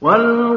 وَالْقُرْآنِ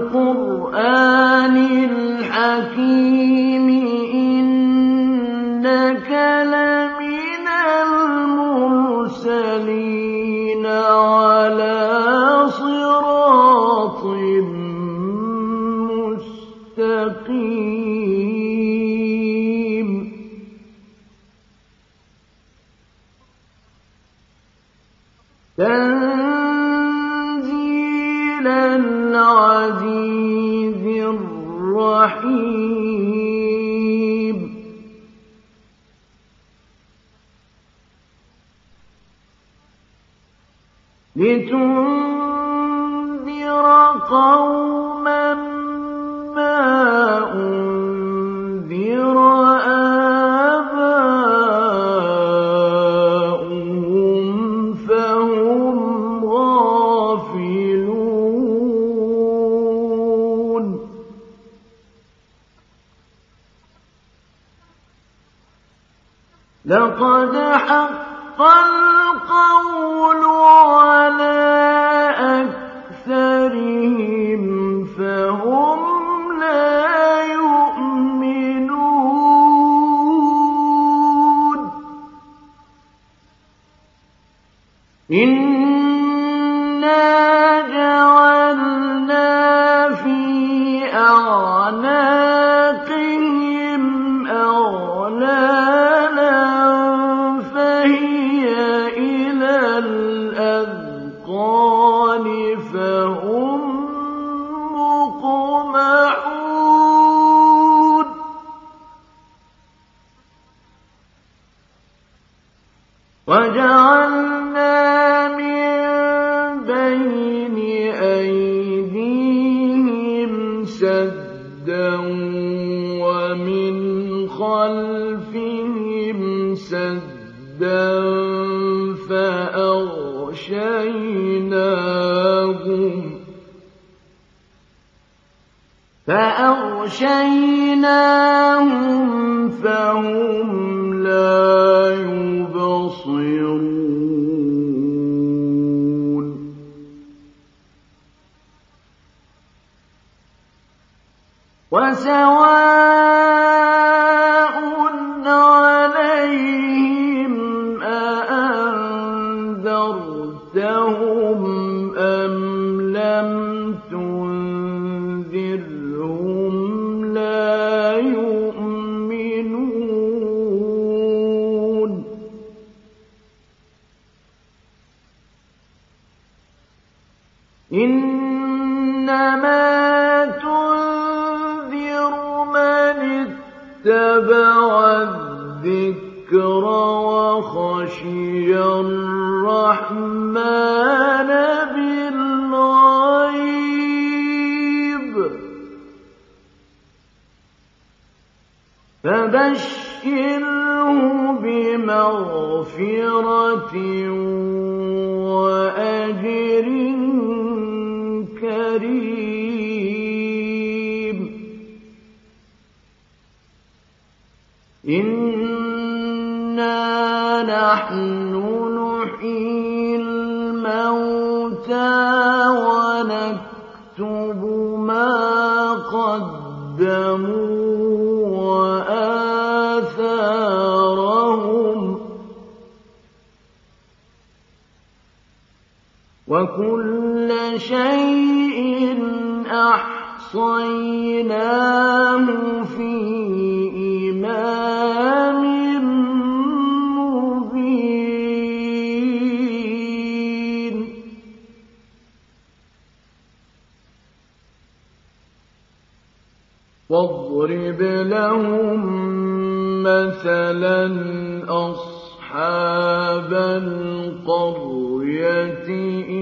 لَقَدْ حَقَّ الْقَوْلُ عَلَىٰ وَجَعَلْنَا مِن بَيْنِ أَيْدِيهِمْ سَدًّا وَمِنْ خَلْفِهِمْ سَدًّا فَأَغْشَيْنَاهُمْ فَهُمْ إِنَّا نَحْنُ نُحْيِي الْمَوْتَىٰ وَنَكْتُبُ مَا قَدَّمُوا وَآثَارَهُمْ ۚ وَكُلَّ شَيْءٍ أَحْصَيْنَاهُ فِي وَاضْرِبْ لَهُم مَّثَلًا أَصْحَابَ الْقَرْيَةِ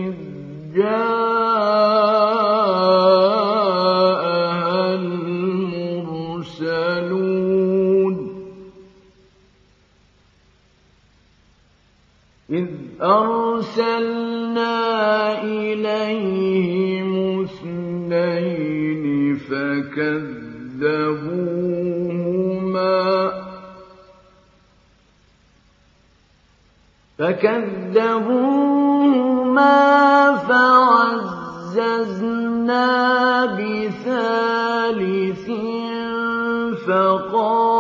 إِذْ جَاءَهَا الْمُرْسَلُونَ. إِذْ أَرْسَلْنَا إِلَيْهِمُ اثْنَيْنِ فكذبوهما فكذبوهما فعززنا بثالث فقال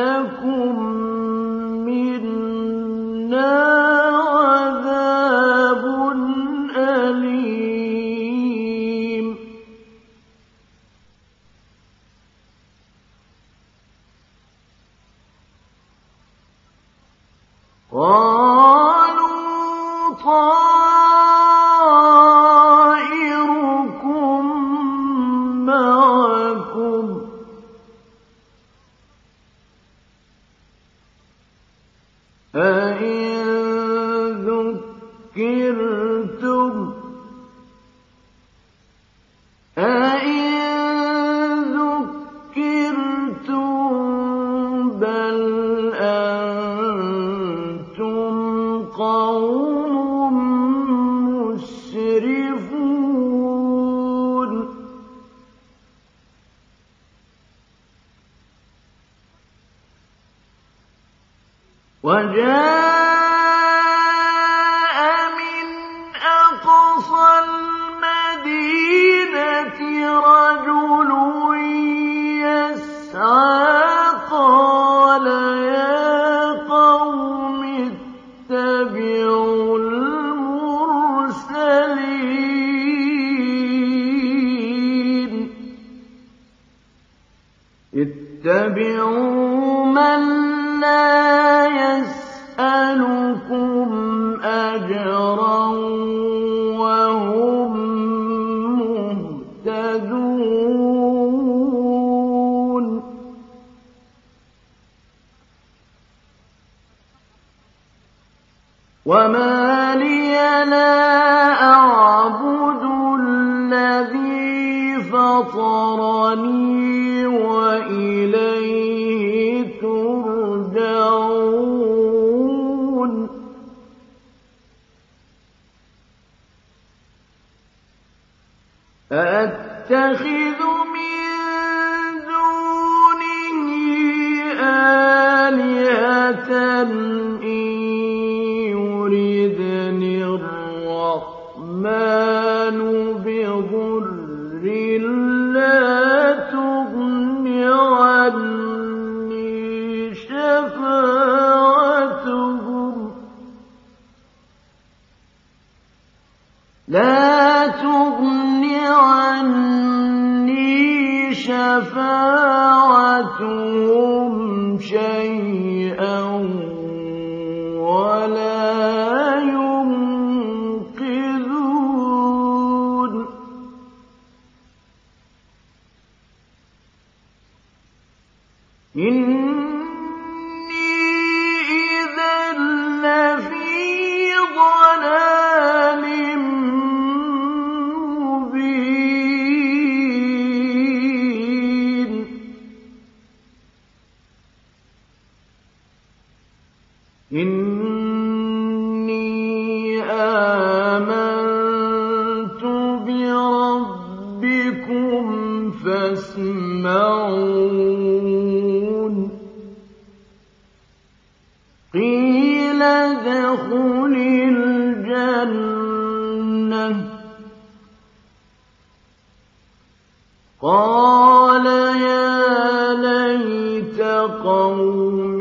لَكُمْ 边 قَوْمٍ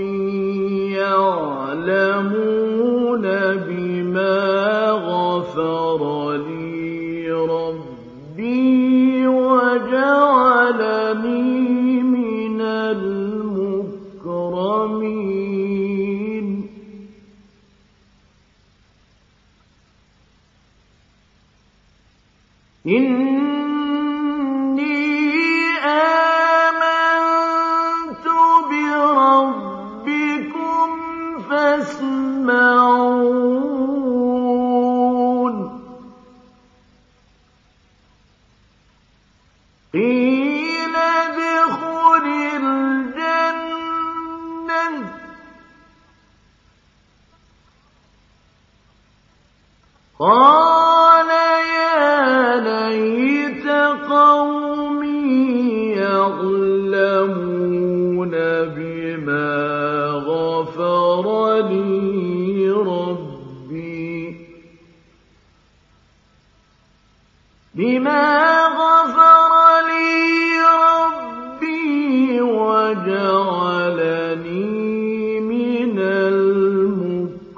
مِنَ الْمُكْرَمِينَ.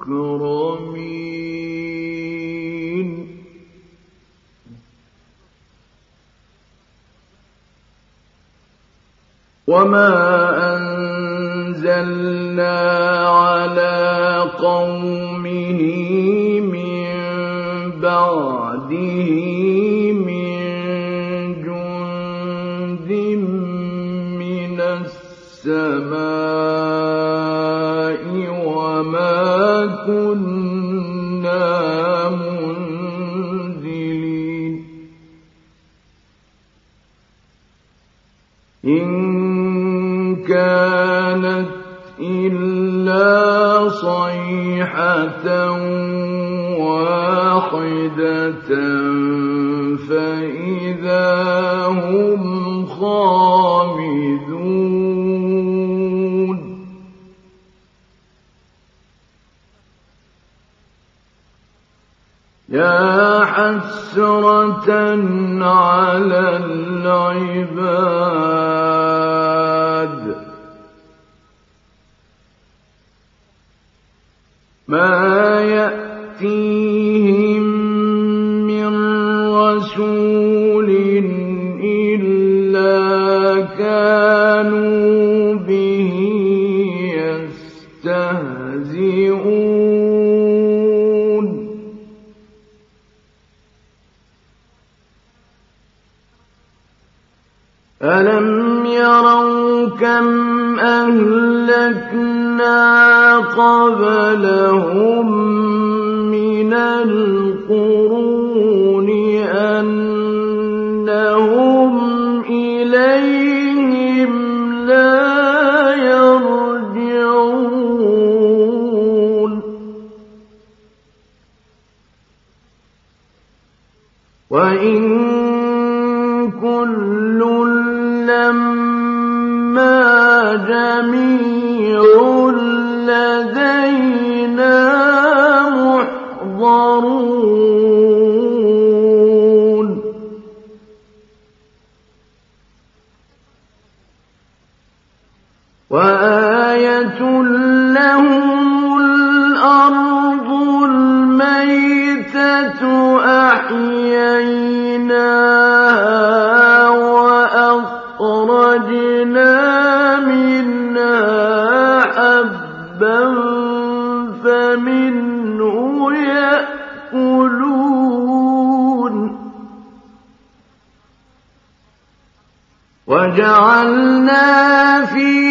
وَمَا أَنزَلْنَا واحدة فإذا هم وآية الأرض الميتة أحييناها وأخرجنا حبا فمنه يأكلون وجعلنا فيه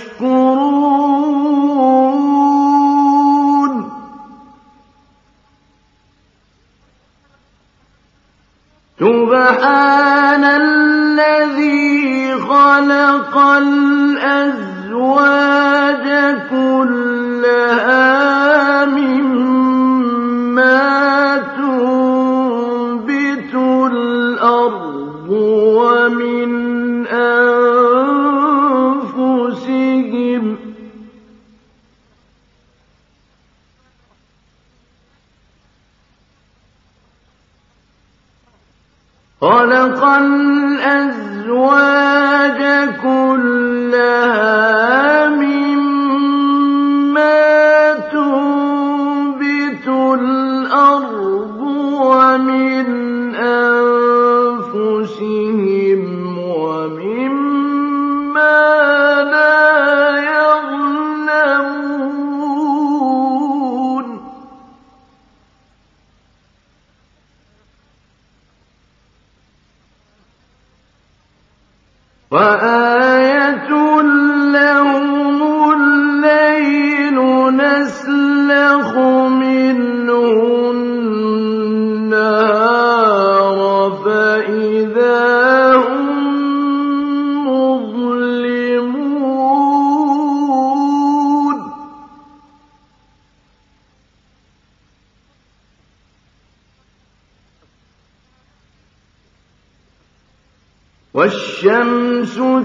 وآية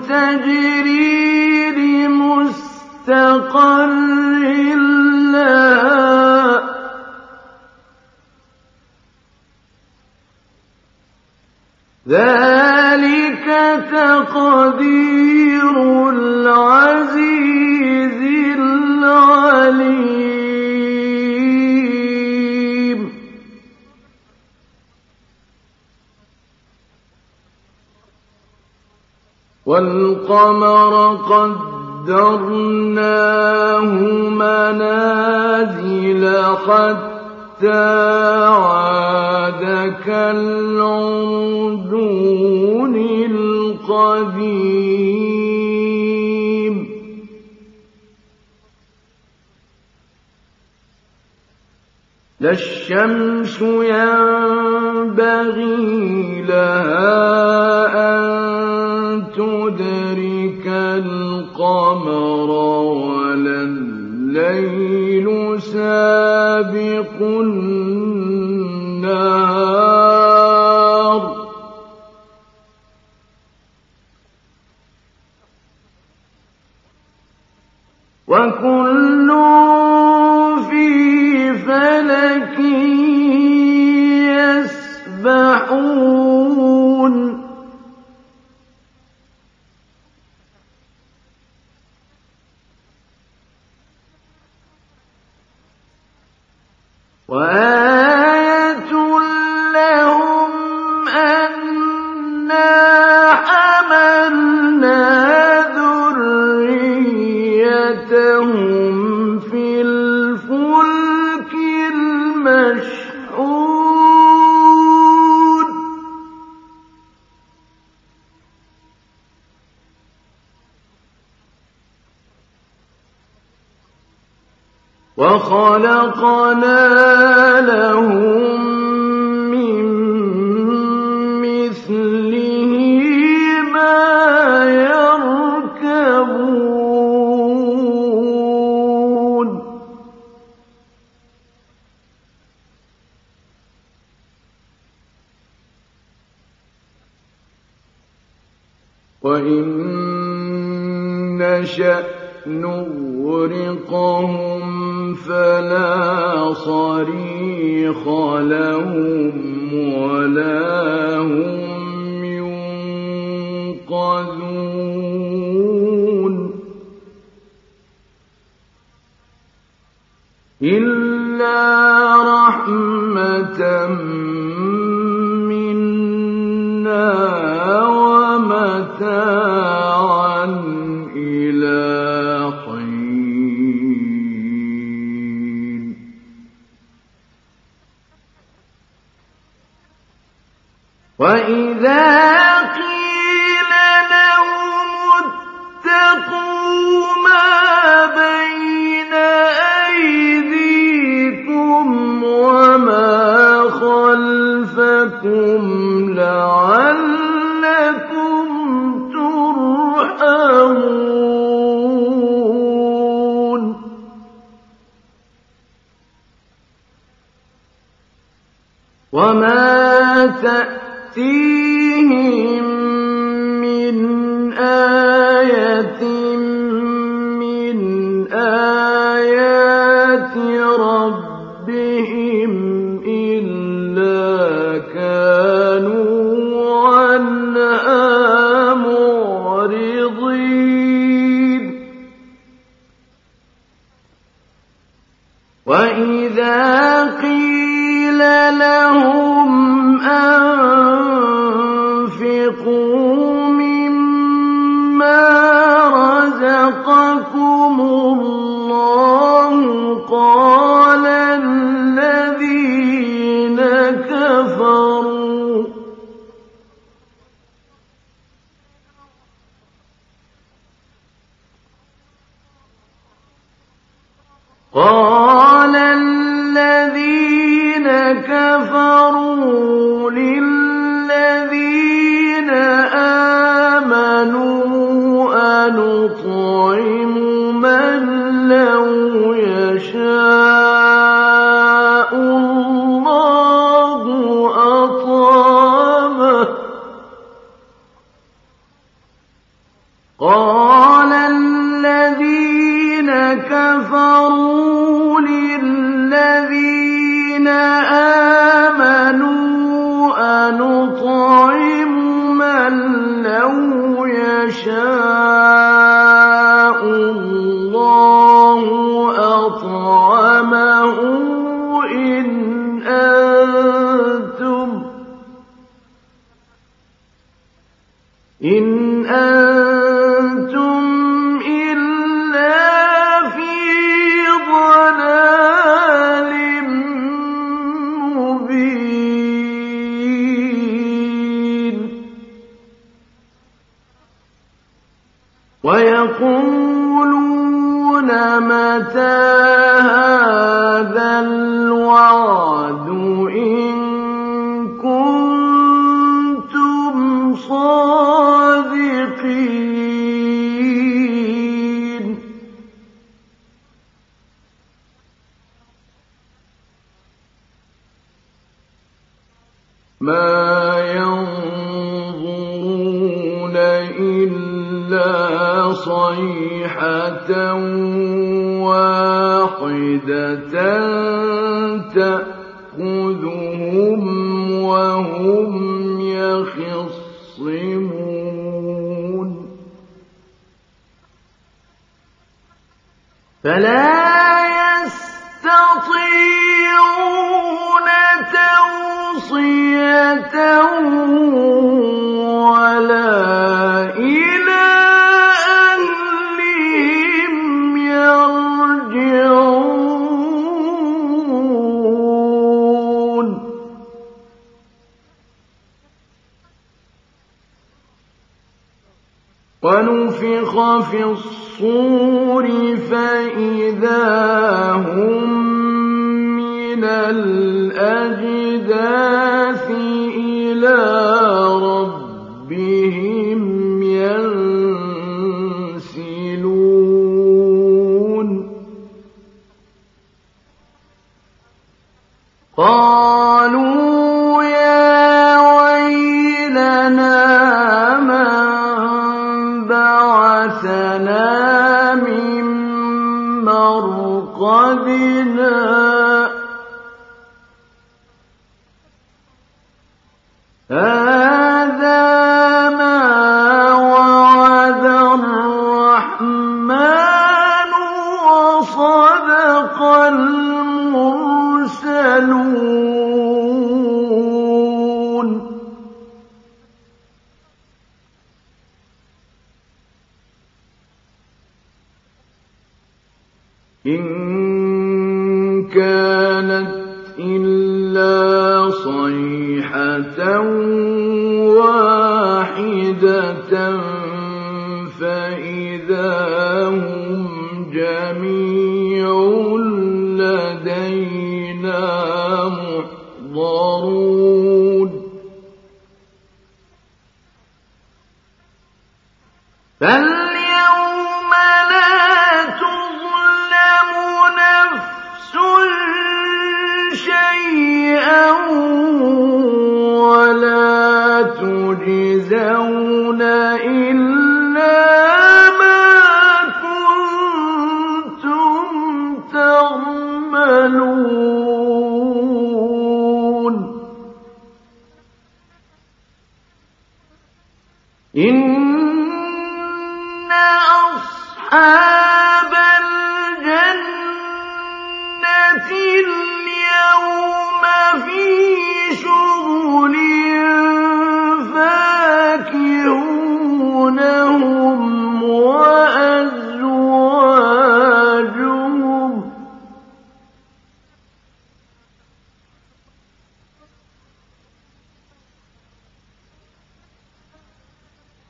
تجري لمستقر لها ذلك والقمر قدرناه منازل حتى عاد كالعرجون القديم. لا الشمس ينبغي لها أن تدرك القمر ولا الليل سابق النهار وخلقنا لهم وإذا قيل لهم اتقوا ما بين أيديكم وما خلفكم لعلكم ترحمون وما تأ Sí. قال ويقولون متى هذا الوعد؟ واحدة تأخذهم وهم يخصمون. فلا يستطيعون توصية ونفخ في الصور فإذا هم من الأجداث إلى كانت إلا صيحة واحدة تجزون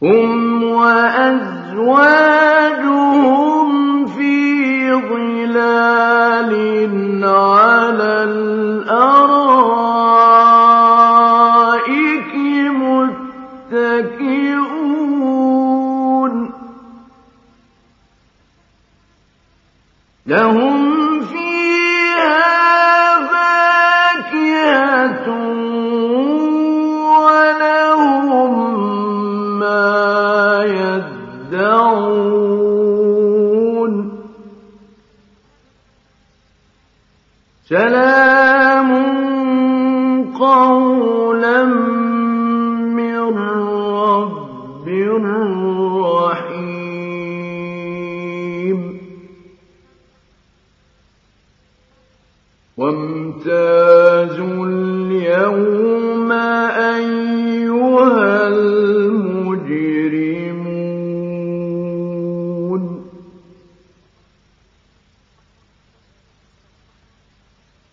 هم وأزواجهم في ظلال على الأرائك متكئون. لهم سلام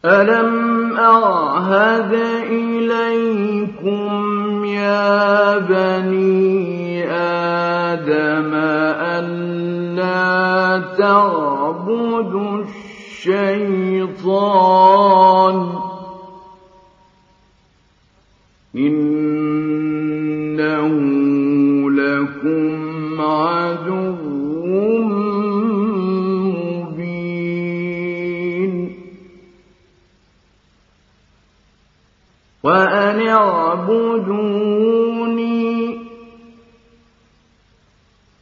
ألم أعهد إليكم يا بني آدم ألا تعبدوا الشيطان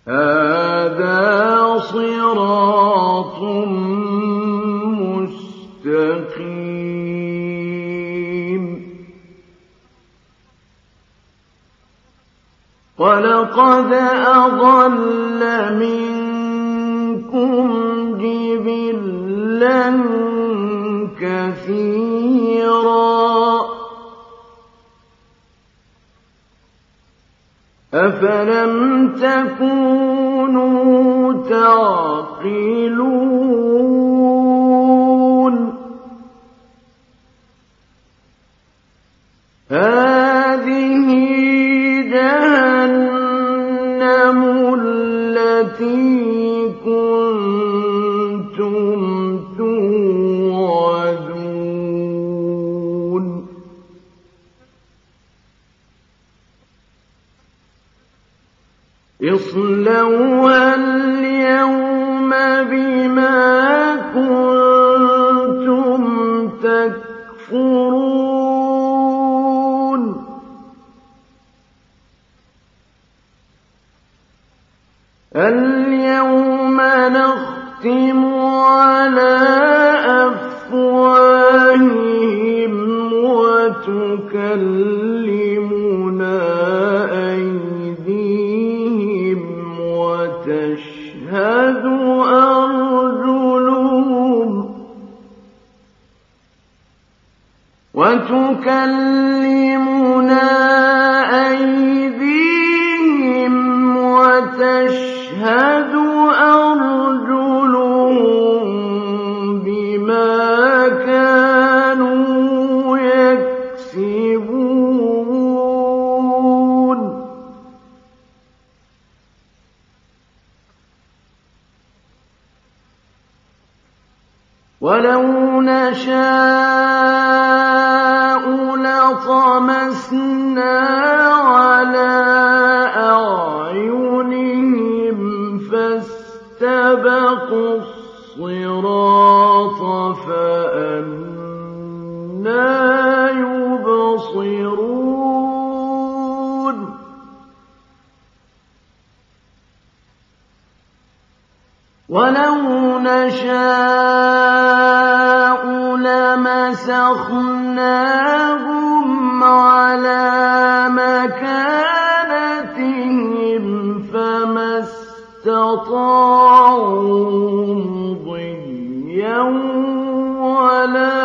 هذا صراط مستقيم. ولقد أضل منكم جبلا أفلم تكونوا تعقلون وَلَوْ نَشَاءُ لَطَمَسْنَا فَمَسَخْنَاهُمْ عَلَىٰ مَكَانَتِهِمْ فَمَا اسْتَطَاعُوا مُضِيًّا وَلَا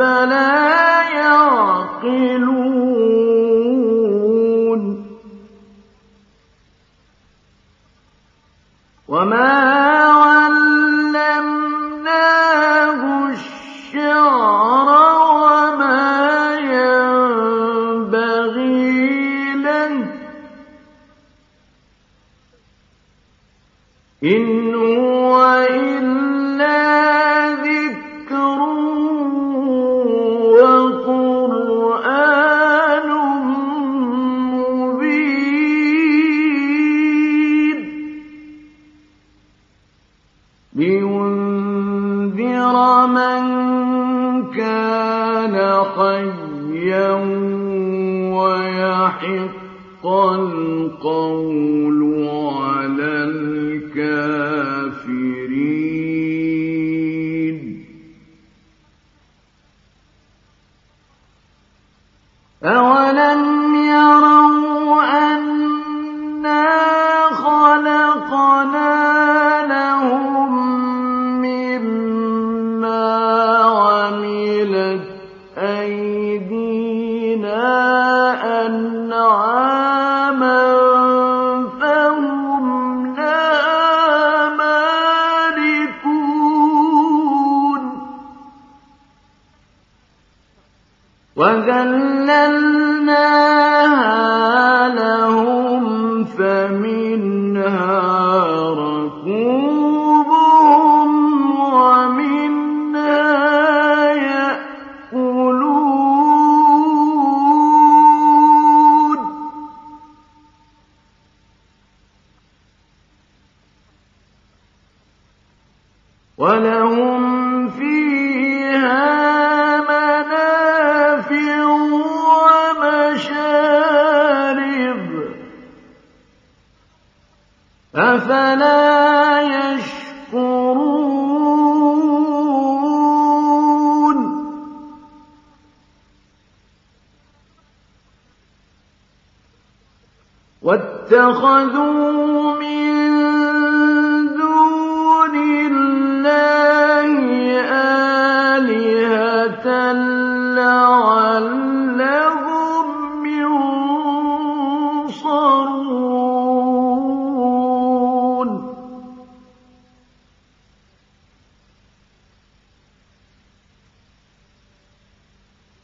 بلى واتخذوا من دون الله آلهة لعلهم ينصرون.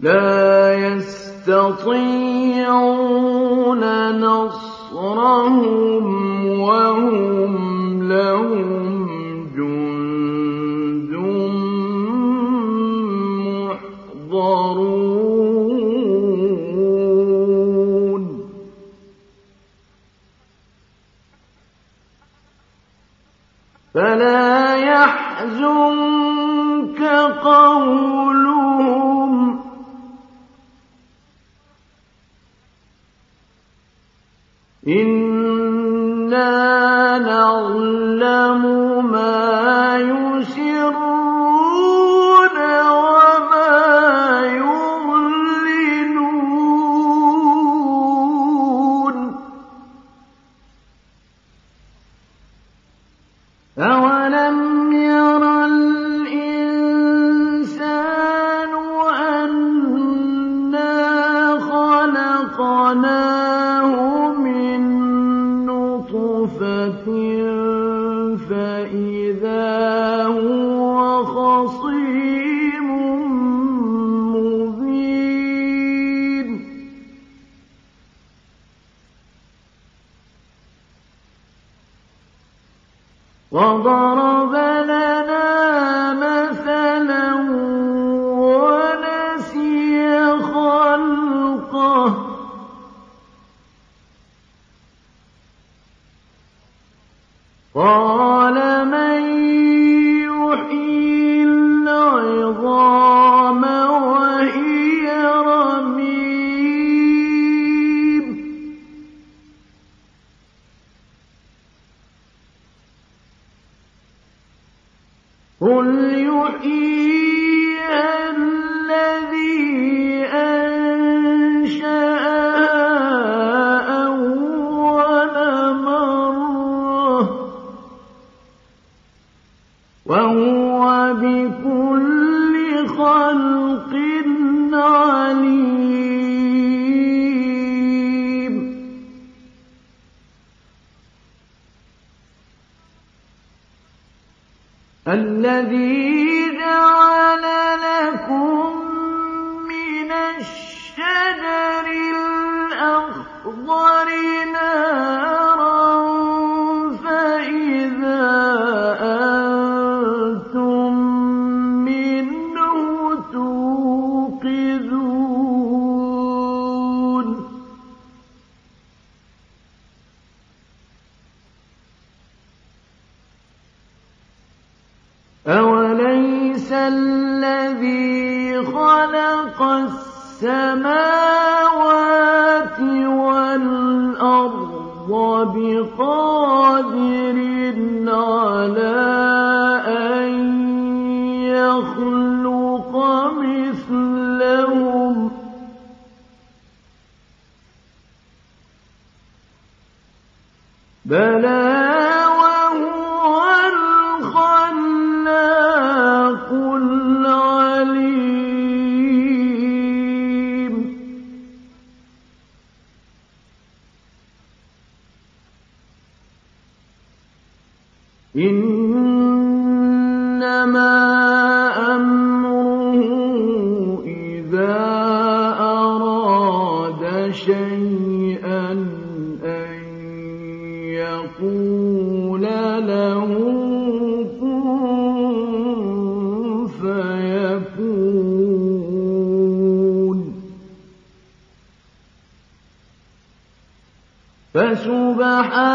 لا يستطيعون وهم بلى فسبحان